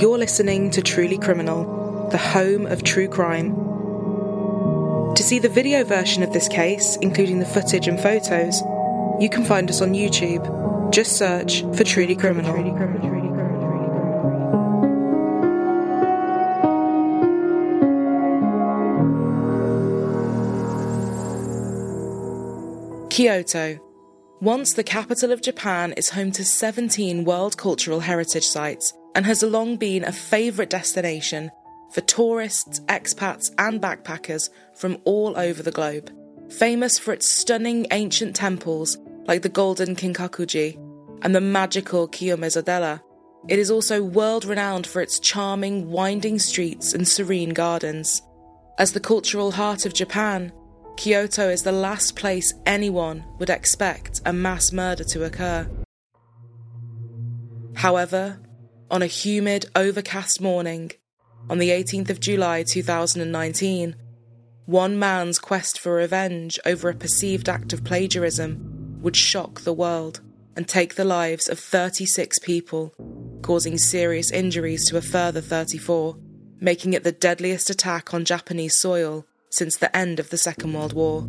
You're listening to Truly Criminal, the home of true crime. To see the video version of this case, including the footage and photos, you can find us on YouTube. Just search for Truly Criminal. Kyoto. Once the capital of Japan is home to 17 World Cultural Heritage Sites and has long been a favourite destination for tourists, expats, and backpackers from all over the globe. Famous for its stunning ancient temples like the Golden Kinkakuji and the magical Kiyomizu-dera, it is also world renowned for its charming, winding streets and serene gardens. As the cultural heart of Japan, Kyoto is the last place anyone would expect a mass murder to occur. However, on a humid, overcast morning, on the 18th of July 2019, one man's quest for revenge over a perceived act of plagiarism would shock the world and take the lives of 36 people, causing serious injuries to a further 34, making it the deadliest attack on Japanese soil since the end of the Second World War.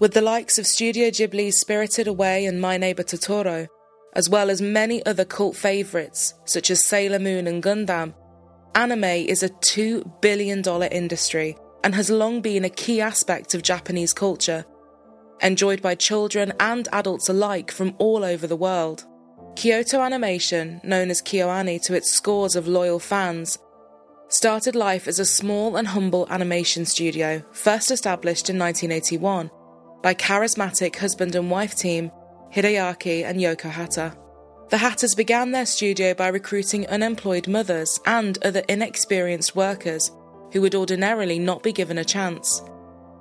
With the likes of Studio Ghibli's Spirited Away and My Neighbor Totoro, as well as many other cult favourites such as Sailor Moon and Gundam, anime is a $2 billion industry and has long been a key aspect of Japanese culture, enjoyed by children and adults alike from all over the world. Kyoto Animation, known as KyoAni to its scores of loyal fans, started life as a small and humble animation studio, first established in 1981 by charismatic husband and wife team Hideaki and Yoko Hata. The Hatas began their studio by recruiting unemployed mothers and other inexperienced workers who would ordinarily not be given a chance.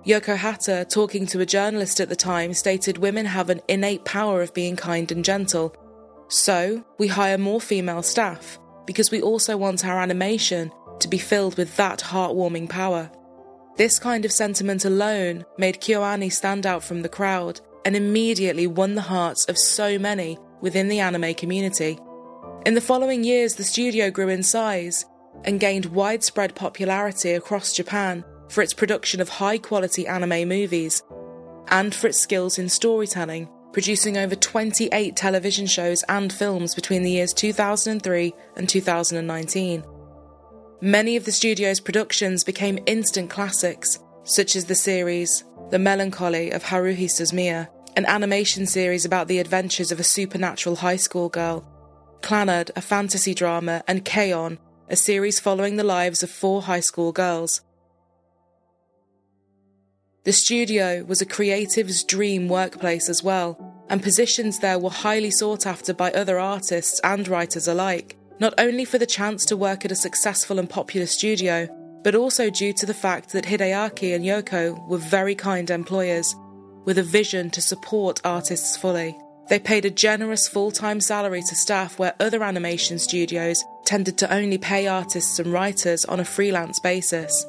Yoko Hata, talking to a journalist at the time, stated women have an innate power of being kind and gentle. So, we hire more female staff because we also want our animation to be filled with that heartwarming power. This kind of sentiment alone made KyoAni stand out from the crowd and immediately won the hearts of so many within the anime community. In the following years, the studio grew in size and gained widespread popularity across Japan for its production of high quality anime movies and for its skills in storytelling, producing over 28 television shows and films between the years 2003 and 2019. Many of the studio's productions became instant classics, such as the series The Melancholy of Haruhi Suzumiya, an animation series about the adventures of a supernatural high school girl, Clannad, a fantasy drama, and K-On!, a series following the lives of four high school girls. The studio was a creative's dream workplace as well, and positions there were highly sought after by other artists and writers alike not only for the chance to work at a successful and popular studio, but also due to the fact that Hideaki and Yoko were very kind employers, with a vision to support artists fully. They paid a generous full time salary to staff where other animation studios tended to only pay artists and writers on a freelance basis.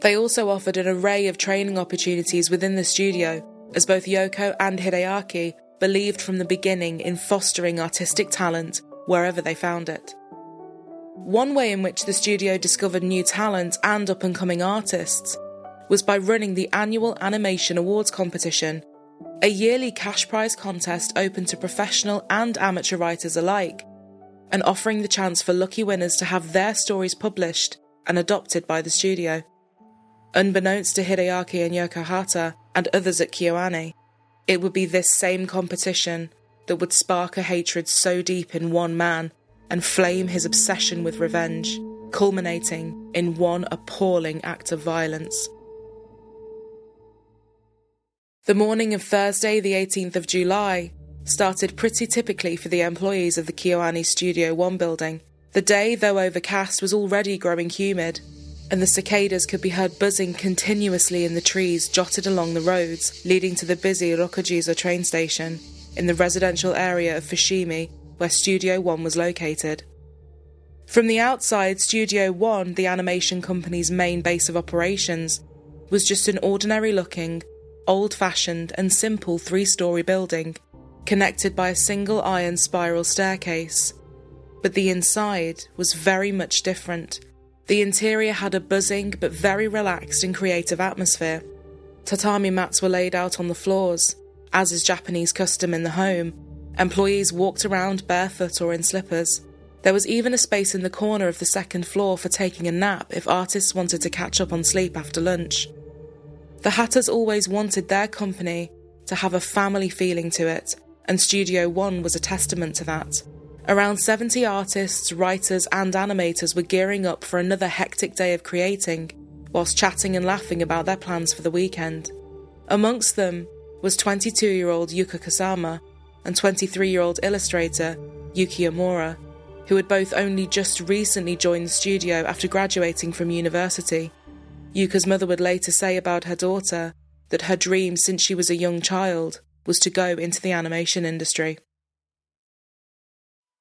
They also offered an array of training opportunities within the studio, as both Yoko and Hideaki believed from the beginning in fostering artistic talent wherever they found it. One way in which the studio discovered new talent and up and coming artists was by running the annual Animation Awards competition, a yearly cash prize contest open to professional and amateur writers alike, and offering the chance for lucky winners to have their stories published and adopted by the studio. Unbeknownst to Hideaki and Yoko Hata and others at KyoAni, it would be this same competition that would spark a hatred so deep in one man and flame his obsession with revenge, culminating in one appalling act of violence. The morning of Thursday, the 18th of July, started pretty typically for the employees of the KyoAni Studio 1 building. The day, though overcast, was already growing humid, and the cicadas could be heard buzzing continuously in the trees jotted along the roads leading to the busy Rokujizo train station in the residential area of Fushimi where Studio One was located. From the outside, Studio One, the animation company's main base of operations, was just an ordinary looking, old fashioned, and simple three story building, connected by a single iron spiral staircase. But the inside was very much different. The interior had a buzzing but very relaxed and creative atmosphere. Tatami mats were laid out on the floors, as is Japanese custom in the home. Employees walked around barefoot or in slippers. There was even a space in the corner of the second floor for taking a nap if artists wanted to catch up on sleep after lunch. The Hatas always wanted their company to have a family feeling to it, and Studio One was a testament to that. Around 70 artists, writers, and animators were gearing up for another hectic day of creating, whilst chatting and laughing about their plans for the weekend. Amongst them was 22 year old Yuka Kasama and 23 year old illustrator Yuki Omura who had both only just recently joined the studio after graduating from university. Yuka's mother would later say about her daughter that her dream since she was a young child was to go into the animation industry.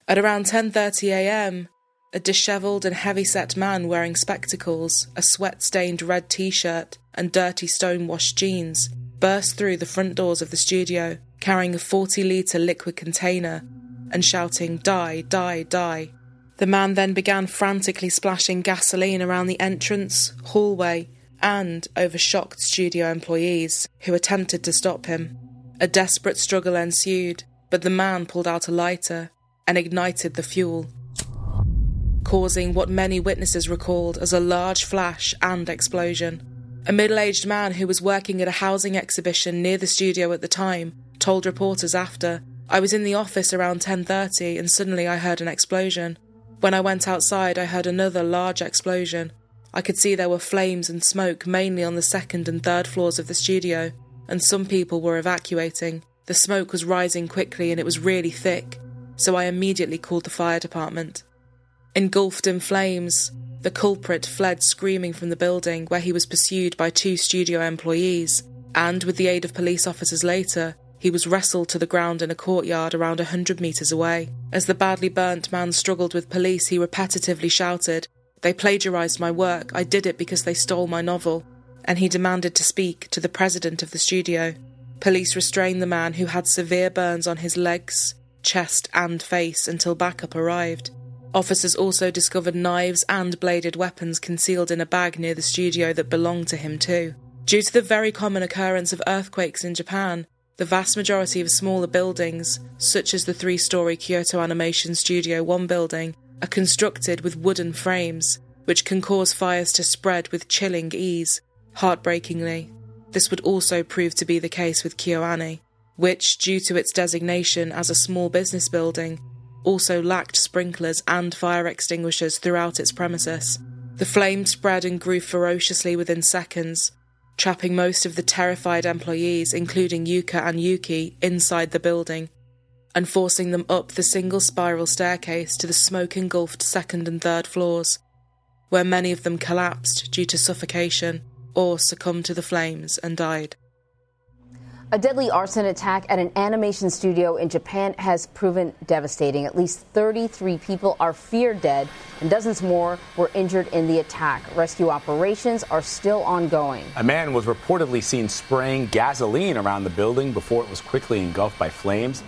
At around 10:30 a.m., a disheveled and heavy-set man wearing spectacles, a sweat-stained red t-shirt, and dirty stone-washed jeans burst through the front doors of the studio, carrying a 40-liter liquid container and shouting, Die, die, die. The man then began frantically splashing gasoline around the entrance, hallway, and over shocked studio employees who attempted to stop him. A desperate struggle ensued, but the man pulled out a lighter and ignited the fuel, causing what many witnesses recalled as a large flash and explosion. A middle aged man who was working at a housing exhibition near the studio at the time told reporters after I was in the office around 10:30 and suddenly I heard an explosion. When I went outside, I heard another large explosion. I could see there were flames and smoke mainly on the second and third floors of the studio, and some people were evacuating. The smoke was rising quickly and it was really thick, so I immediately called the fire department. Engulfed in flames, the culprit fled screaming from the building where he was pursued by two studio employees, and with the aid of police officers later, he was wrestled to the ground in a courtyard around a hundred metres away. As the badly burnt man struggled with police, he repetitively shouted, They plagiarised my work, I did it because they stole my novel. And he demanded to speak to the president of the studio. Police restrained the man who had severe burns on his legs, chest, and face until backup arrived. Officers also discovered knives and bladed weapons concealed in a bag near the studio that belonged to him, too. Due to the very common occurrence of earthquakes in Japan, the vast majority of smaller buildings, such as the three story Kyoto Animation Studio 1 building, are constructed with wooden frames, which can cause fires to spread with chilling ease. Heartbreakingly, this would also prove to be the case with KyoAni, which, due to its designation as a small business building, also lacked sprinklers and fire extinguishers throughout its premises. The flames spread and grew ferociously within seconds, trapping most of the terrified employees, including Yuka and Yuki, inside the building, and forcing them up the single spiral staircase to the smoke engulfed second and third floors, where many of them collapsed due to suffocation or succumbed to the flames and died. A deadly arson attack at an animation studio in Japan has proven devastating. At least 33 people are feared dead, and dozens more were injured in the attack. Rescue operations are still ongoing. A man was reportedly seen spraying gasoline around the building before it was quickly engulfed by flames.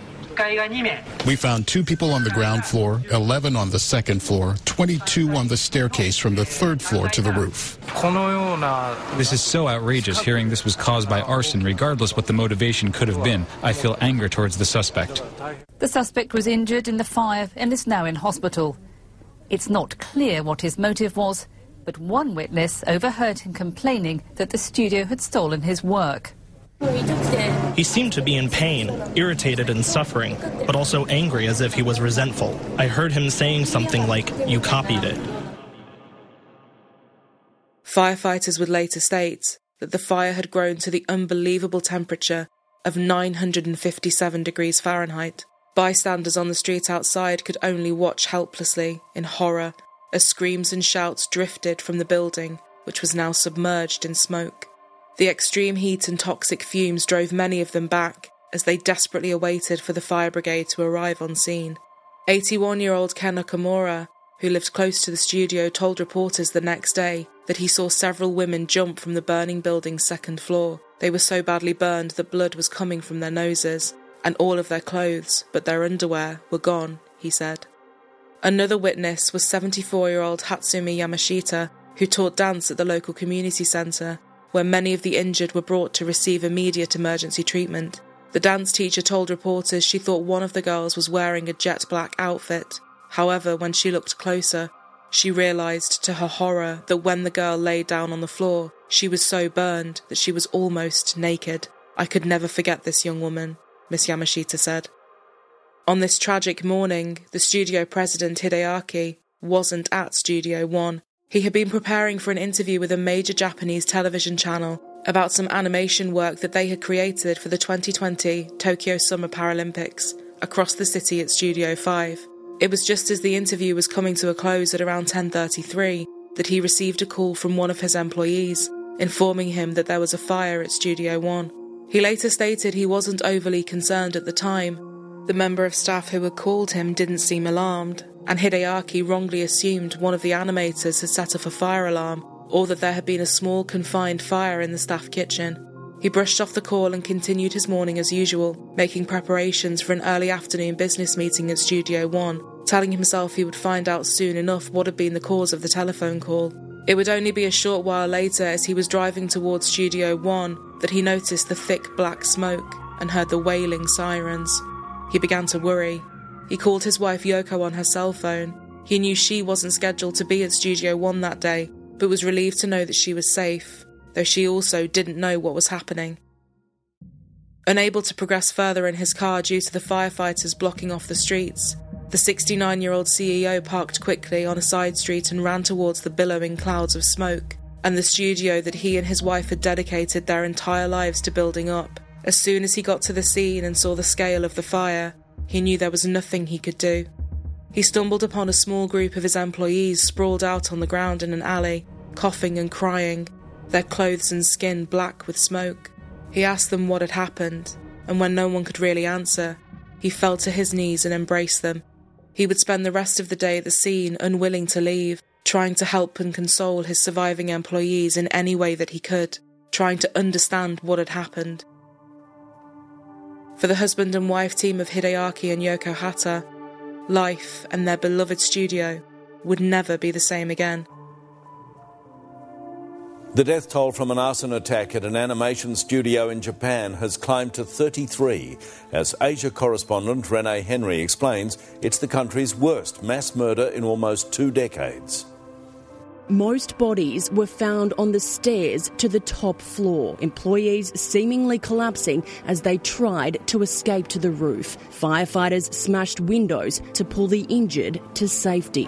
We found two people on the ground floor, 11 on the second floor, 22 on the staircase from the third floor to the roof. This is so outrageous hearing this was caused by arson, regardless what the motivation could have been. I feel anger towards the suspect. The suspect was injured in the fire and is now in hospital. It's not clear what his motive was, but one witness overheard him complaining that the studio had stolen his work. He seemed to be in pain, irritated and suffering, but also angry as if he was resentful. I heard him saying something like, You copied it. Firefighters would later state that the fire had grown to the unbelievable temperature of 957 degrees Fahrenheit. Bystanders on the street outside could only watch helplessly, in horror, as screams and shouts drifted from the building, which was now submerged in smoke. The extreme heat and toxic fumes drove many of them back as they desperately awaited for the fire brigade to arrive on scene. 81 year old Ken Okamura, who lived close to the studio, told reporters the next day that he saw several women jump from the burning building's second floor. They were so badly burned that blood was coming from their noses, and all of their clothes, but their underwear, were gone, he said. Another witness was 74 year old Hatsumi Yamashita, who taught dance at the local community centre, where many of the injured were brought to receive immediate emergency treatment. The dance teacher told reporters she thought one of the girls was wearing a jet black outfit. However, when she looked closer, she realised to her horror that when the girl lay down on the floor, she was so burned that she was almost naked. I could never forget this young woman, Miss Yamashita said. On this tragic morning, the studio president Hideaki wasn't at Studio One. He had been preparing for an interview with a major Japanese television channel about some animation work that they had created for the 2020 Tokyo Summer Paralympics across the city at Studio 5. It was just as the interview was coming to a close at around 10:33 that he received a call from one of his employees informing him that there was a fire at Studio 1. He later stated he wasn't overly concerned at the time the member of staff who had called him didn't seem alarmed, and Hideaki wrongly assumed one of the animators had set off a fire alarm or that there had been a small confined fire in the staff kitchen. He brushed off the call and continued his morning as usual, making preparations for an early afternoon business meeting at Studio One, telling himself he would find out soon enough what had been the cause of the telephone call. It would only be a short while later, as he was driving towards Studio One, that he noticed the thick black smoke and heard the wailing sirens. He began to worry. He called his wife Yoko on her cell phone. He knew she wasn't scheduled to be at Studio One that day, but was relieved to know that she was safe, though she also didn't know what was happening. Unable to progress further in his car due to the firefighters blocking off the streets, the 69 year old CEO parked quickly on a side street and ran towards the billowing clouds of smoke and the studio that he and his wife had dedicated their entire lives to building up. As soon as he got to the scene and saw the scale of the fire, he knew there was nothing he could do. He stumbled upon a small group of his employees sprawled out on the ground in an alley, coughing and crying, their clothes and skin black with smoke. He asked them what had happened, and when no one could really answer, he fell to his knees and embraced them. He would spend the rest of the day at the scene, unwilling to leave, trying to help and console his surviving employees in any way that he could, trying to understand what had happened. For the husband and wife team of Hideaki and Yoko Hata, life and their beloved studio would never be the same again. The death toll from an arson attack at an animation studio in Japan has climbed to 33. As Asia correspondent Renee Henry explains, it's the country's worst mass murder in almost two decades. Most bodies were found on the stairs to the top floor, employees seemingly collapsing as they tried to escape to the roof. Firefighters smashed windows to pull the injured to safety.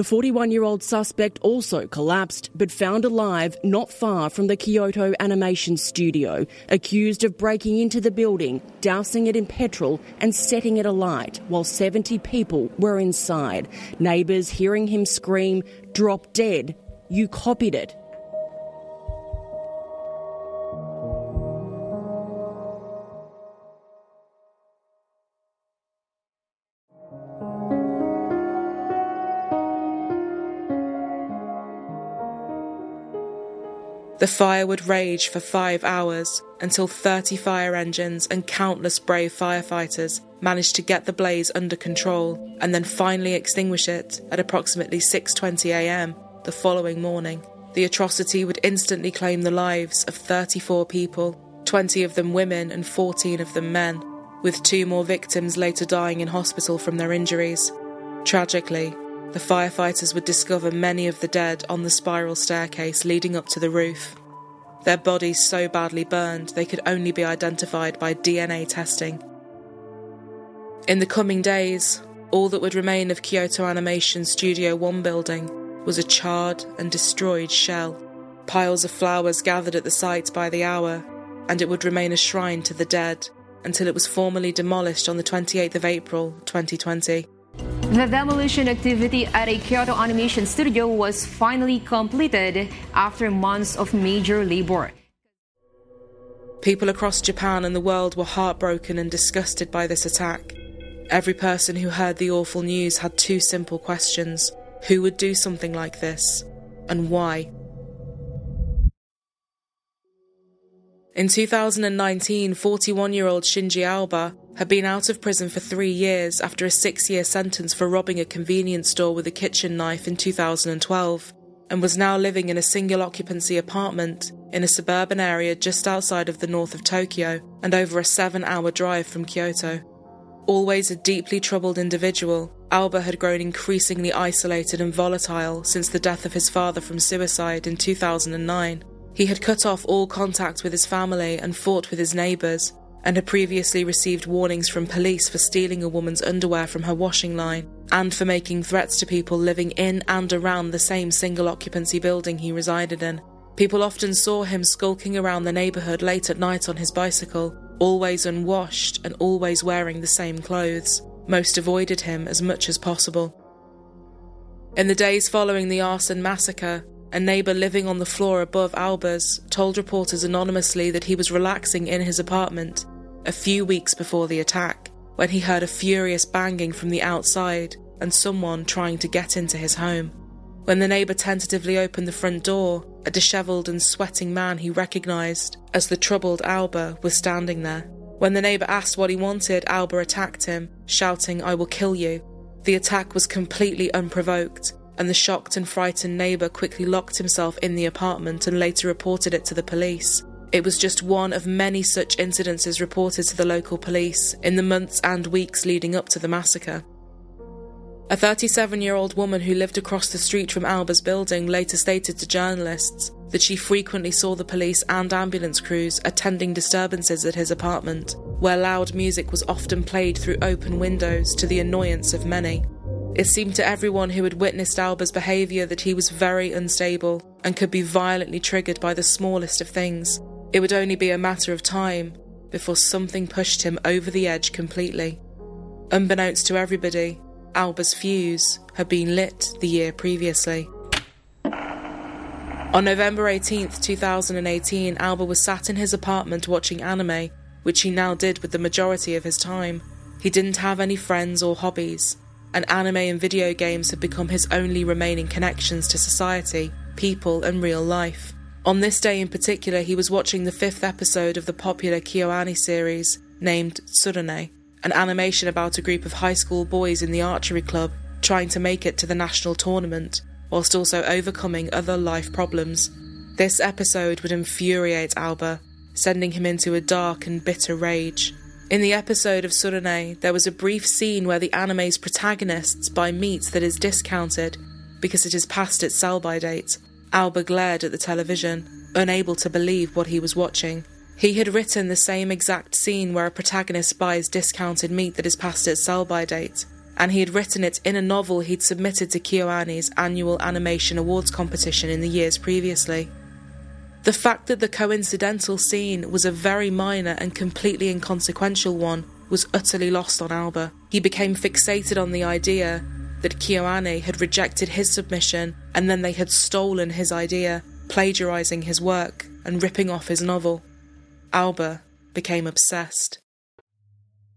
The 41 year old suspect also collapsed but found alive not far from the Kyoto animation studio, accused of breaking into the building, dousing it in petrol, and setting it alight while 70 people were inside. Neighbours hearing him scream, Drop dead. You copied it. The fire would rage for five hours until 30 fire engines and countless brave firefighters managed to get the blaze under control and then finally extinguish it at approximately 6:20 a.m. the following morning. The atrocity would instantly claim the lives of 34 people, 20 of them women and 14 of them men, with two more victims later dying in hospital from their injuries. Tragically, the firefighters would discover many of the dead on the spiral staircase leading up to the roof. Their bodies so badly burned they could only be identified by DNA testing. In the coming days, all that would remain of Kyoto Animation Studio 1 building was a charred and destroyed shell. Piles of flowers gathered at the site by the hour, and it would remain a shrine to the dead until it was formally demolished on the 28th of April 2020. The demolition activity at a Kyoto animation studio was finally completed after months of major labor. People across Japan and the world were heartbroken and disgusted by this attack. Every person who heard the awful news had two simple questions who would do something like this, and why? In 2019, 41 year old Shinji Aoba had been out of prison for three years after a six year sentence for robbing a convenience store with a kitchen knife in 2012, and was now living in a single occupancy apartment in a suburban area just outside of the north of Tokyo and over a seven hour drive from Kyoto. Always a deeply troubled individual, Aoba had grown increasingly isolated and volatile since the death of his father from suicide in 2009. He had cut off all contact with his family and fought with his neighbours, and had previously received warnings from police for stealing a woman's underwear from her washing line and for making threats to people living in and around the same single occupancy building he resided in. People often saw him skulking around the neighbourhood late at night on his bicycle, always unwashed and always wearing the same clothes. Most avoided him as much as possible. In the days following the arson massacre, a neighbour living on the floor above Aoba's told reporters anonymously that he was relaxing in his apartment a few weeks before the attack when he heard a furious banging from the outside and someone trying to get into his home. When the neighbour tentatively opened the front door, a dishevelled and sweating man he recognised as the troubled Aoba was standing there. When the neighbour asked what he wanted, Aoba attacked him, shouting, I will kill you. The attack was completely unprovoked, and the shocked and frightened neighbour quickly locked himself in the apartment and later reported it to the police. It was just one of many such incidences reported to the local police in the months and weeks leading up to the massacre. A 37 year old woman who lived across the street from Aoba's building later stated to journalists that she frequently saw the police and ambulance crews attending disturbances at his apartment, where loud music was often played through open windows to the annoyance of many. It seemed to everyone who had witnessed Aoba's behaviour that he was very unstable and could be violently triggered by the smallest of things. It would only be a matter of time before something pushed him over the edge completely. Unbeknownst to everybody, Aoba's fuse had been lit the year previously. On November 18th, 2018, Aoba was sat in his apartment watching anime, which he now did with the majority of his time. He didn't have any friends or hobbies and anime and video games had become his only remaining connections to society, people, and real life. On this day in particular, he was watching the fifth episode of the popular KyoAni series named Tsurune, an animation about a group of high school boys in the archery club trying to make it to the national tournament, whilst also overcoming other life problems. This episode would infuriate Aoba, sending him into a dark and bitter rage. In the episode of Tsurune, there was a brief scene where the anime's protagonists buy meat that is discounted because it is past its sell by date. Aoba glared at the television, unable to believe what he was watching. He had written the same exact scene where a protagonist buys discounted meat that is past its sell by date, and he had written it in a novel he'd submitted to KyoAni's annual animation awards competition in the years previously. The fact that the coincidental scene was a very minor and completely inconsequential one was utterly lost on Aoba. He became fixated on the idea that KyoAni had rejected his submission and then they had stolen his idea, plagiarizing his work and ripping off his novel. Aoba became obsessed.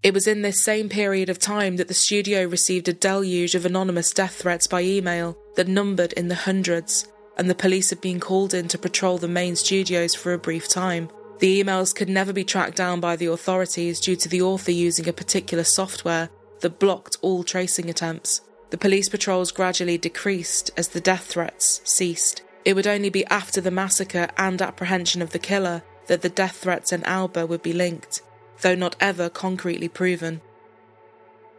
It was in this same period of time that the studio received a deluge of anonymous death threats by email that numbered in the hundreds and the police had been called in to patrol the main studios for a brief time. The emails could never be tracked down by the authorities due to the author using a particular software that blocked all tracing attempts. The police patrols gradually decreased as the death threats ceased. It would only be after the massacre and apprehension of the killer that the death threats and Aoba would be linked, though not ever concretely proven.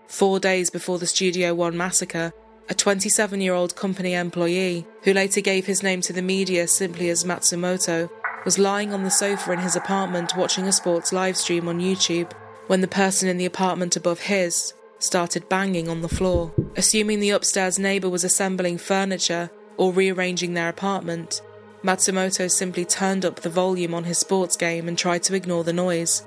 Four days before the Studio One massacre, a 27 year old company employee, who later gave his name to the media simply as Matsumoto, was lying on the sofa in his apartment watching a sports live stream on YouTube when the person in the apartment above his started banging on the floor. Assuming the upstairs neighbour was assembling furniture or rearranging their apartment, Matsumoto simply turned up the volume on his sports game and tried to ignore the noise.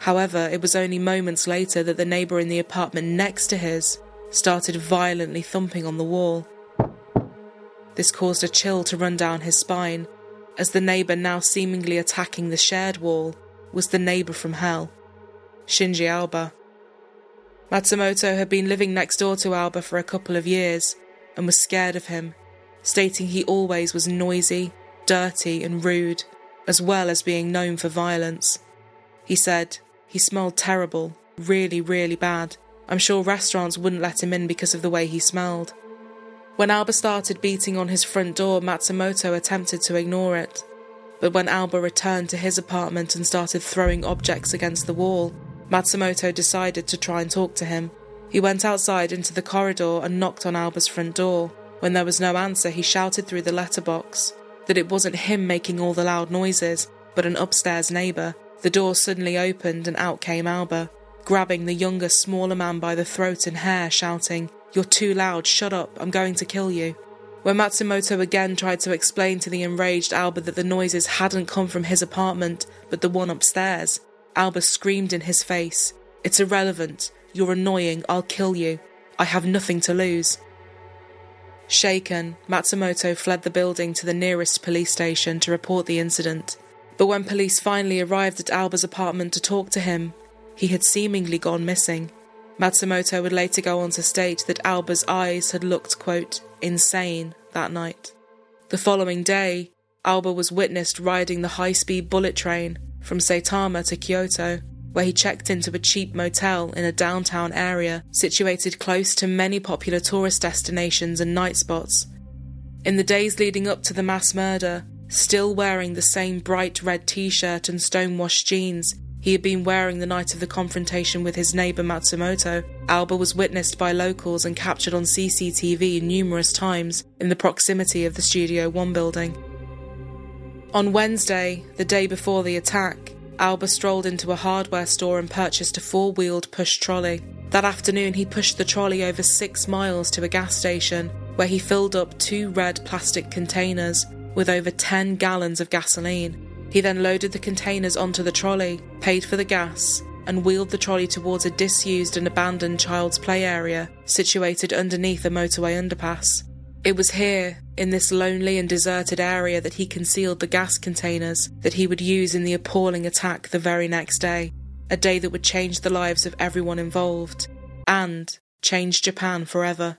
However, it was only moments later that the neighbour in the apartment next to his started violently thumping on the wall. This caused a chill to run down his spine, as the neighbour now seemingly attacking the shared wall was the neighbour from hell, Shinji Aoba. Matsumoto had been living next door to Aoba for a couple of years and was scared of him, stating he always was noisy, dirty, and rude, as well as being known for violence. He said he smelled terrible, really, really bad. I'm sure restaurants wouldn't let him in because of the way he smelled. When Aoba started beating on his front door, Matsumoto attempted to ignore it. But when Aoba returned to his apartment and started throwing objects against the wall, Matsumoto decided to try and talk to him. He went outside into the corridor and knocked on Aoba's front door. When there was no answer, he shouted through the letterbox that it wasn't him making all the loud noises, but an upstairs neighbour. The door suddenly opened and out came Aoba, grabbing the younger, smaller man by the throat and hair, shouting, You're too loud, shut up, I'm going to kill you. When Matsumoto again tried to explain to the enraged Aoba that the noises hadn't come from his apartment, but the one upstairs, Aoba screamed in his face, It's irrelevant. You're annoying. I'll kill you. I have nothing to lose. Shaken, Matsumoto fled the building to the nearest police station to report the incident. But when police finally arrived at Aoba's apartment to talk to him, he had seemingly gone missing. Matsumoto would later go on to state that Aoba's eyes had looked, quote, insane that night. The following day, Aoba was witnessed riding the high speed bullet train from Saitama to Kyoto, where he checked into a cheap motel in a downtown area situated close to many popular tourist destinations and night spots. In the days leading up to the mass murder, still wearing the same bright red t shirt and stonewashed jeans he had been wearing the night of the confrontation with his neighbour Matsumoto, Aoba was witnessed by locals and captured on CCTV numerous times in the proximity of the Studio One building. On Wednesday, the day before the attack, Aoba strolled into a hardware store and purchased a four wheeled push trolley. That afternoon, he pushed the trolley over six miles to a gas station where he filled up two red plastic containers with over 10 gallons of gasoline. He then loaded the containers onto the trolley, paid for the gas, and wheeled the trolley towards a disused and abandoned child's play area situated underneath a motorway underpass. It was here, in this lonely and deserted area, that he concealed the gas containers that he would use in the appalling attack the very next day, a day that would change the lives of everyone involved and change Japan forever.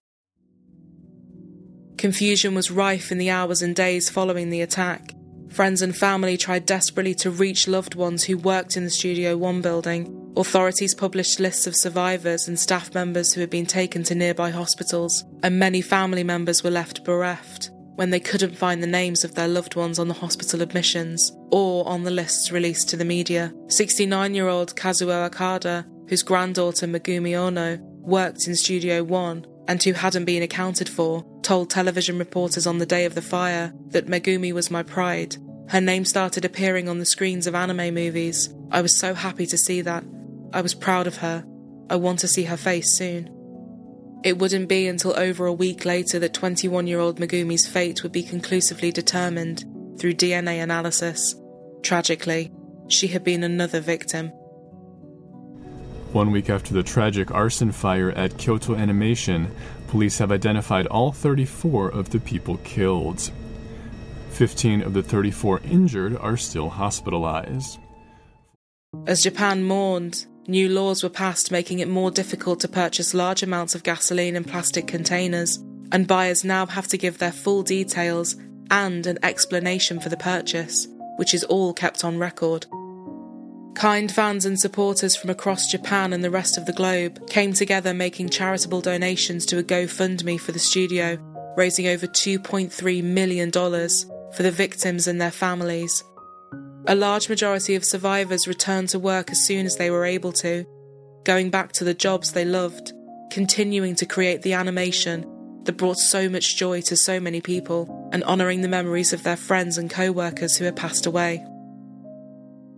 Confusion was rife in the hours and days following the attack. Friends and family tried desperately to reach loved ones who worked in the Studio One building. Authorities published lists of survivors and staff members who had been taken to nearby hospitals, and many family members were left bereft when they couldn't find the names of their loved ones on the hospital admissions or on the lists released to the media. 69 year old Kazuo Akada, whose granddaughter Megumi Ono worked in Studio One and who hadn't been accounted for, told television reporters on the day of the fire that Megumi was my pride. Her name started appearing on the screens of anime movies. I was so happy to see that. I was proud of her. I want to see her face soon. It wouldn't be until over a week later that 21 year old Megumi's fate would be conclusively determined through DNA analysis. Tragically, she had been another victim. One week after the tragic arson fire at Kyoto Animation, police have identified all 34 of the people killed. 15 of the 34 injured are still hospitalized. As Japan mourned, new laws were passed making it more difficult to purchase large amounts of gasoline in plastic containers, and buyers now have to give their full details and an explanation for the purchase, which is all kept on record. Kind fans and supporters from across Japan and the rest of the globe came together making charitable donations to a GoFundMe for the studio, raising over $2.3 million for the victims and their families. A large majority of survivors returned to work as soon as they were able to, going back to the jobs they loved, continuing to create the animation that brought so much joy to so many people, and honouring the memories of their friends and co workers who had passed away.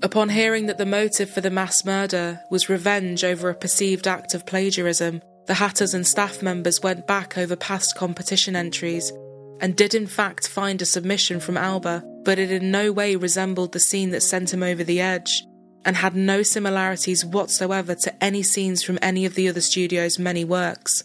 Upon hearing that the motive for the mass murder was revenge over a perceived act of plagiarism, the Hatas and staff members went back over past competition entries and did in fact find a submission from Aoba, but it in no way resembled the scene that sent him over the edge, and had no similarities whatsoever to any scenes from any of the other studio's many works.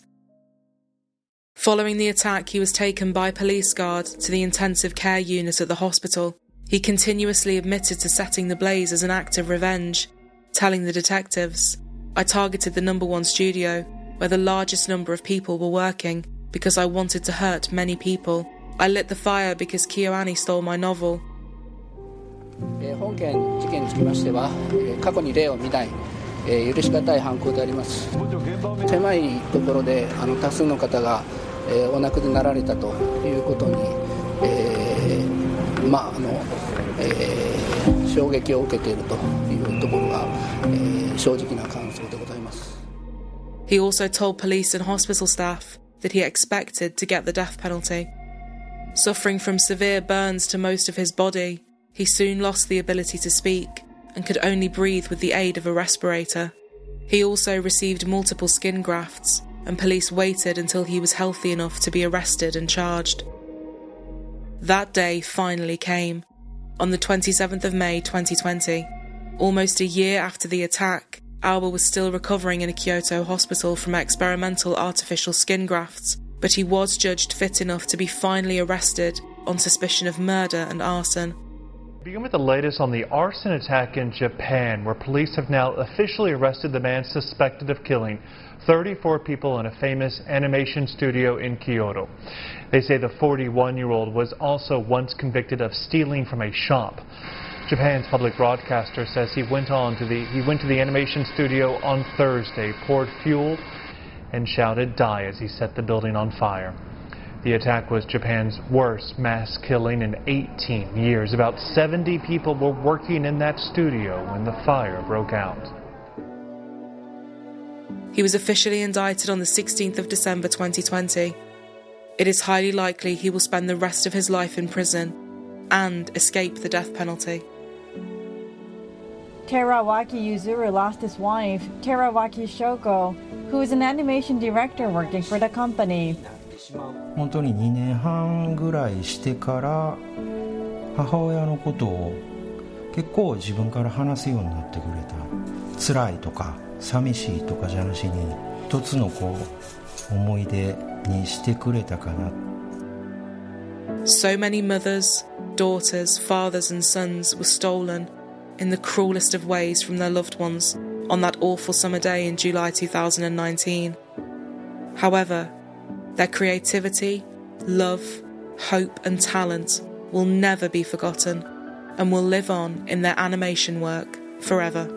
Following the attack, he was taken by police guard to the intensive care unit at the hospital. He continuously admitted to setting the blaze as an act of revenge, telling the detectives, I targeted the number one studio, where the largest number of people were working, because I wanted to hurt many people. I lit the fire because KyoAni stole my novel. まああの、えー、衝撃を受けているというところが、えー、正直な感想でございます。He also told police and hospital staff that he expected to get the death penalty. Suffering from severe burns to most of his body, he soon lost the ability to speak and could only breathe with the aid of a respirator. He also received multiple skin grafts, and police waited until he was healthy enough to be arrested and charged. That day finally came, on the 27th of May 2020. Almost a year after the attack, Aoba was still recovering in a Kyoto hospital from experimental artificial skin grafts, but he was judged fit enough to be finally arrested on suspicion of murder and arson. Begin with the latest on the arson attack in Japan, where police have now officially arrested the man suspected of killing 34 people in a famous animation studio in Kyoto. They say the 41 year old was also once convicted of stealing from a shop. Japan's public broadcaster says he went on to the he went to the animation studio on Thursday, poured fuel, and shouted "Die" as he set the building on fire. The attack was Japan's worst mass killing in 18 years. About 70 people were working in that studio when the fire broke out. He was officially indicted on the 16th of December 2020. It is highly likely he will spend the rest of his life in prison and escape the death penalty. Terawaki Yuzuru lost his wife, Terawaki Shoko, who is an animation director working for the company. 本当に2年半ぐらいしてから母親のことを結構自分から話すようになってくれた辛いとか寂しいとかじゃなしに一つのこう思い出にしてくれたかな So many mothers, daughters, fathers and sons were stolen in the cruelest of ways from their loved ones on that awful summer day in July 2019. However, their creativity, love, hope, and talent will never be forgotten and will live on in their animation work forever.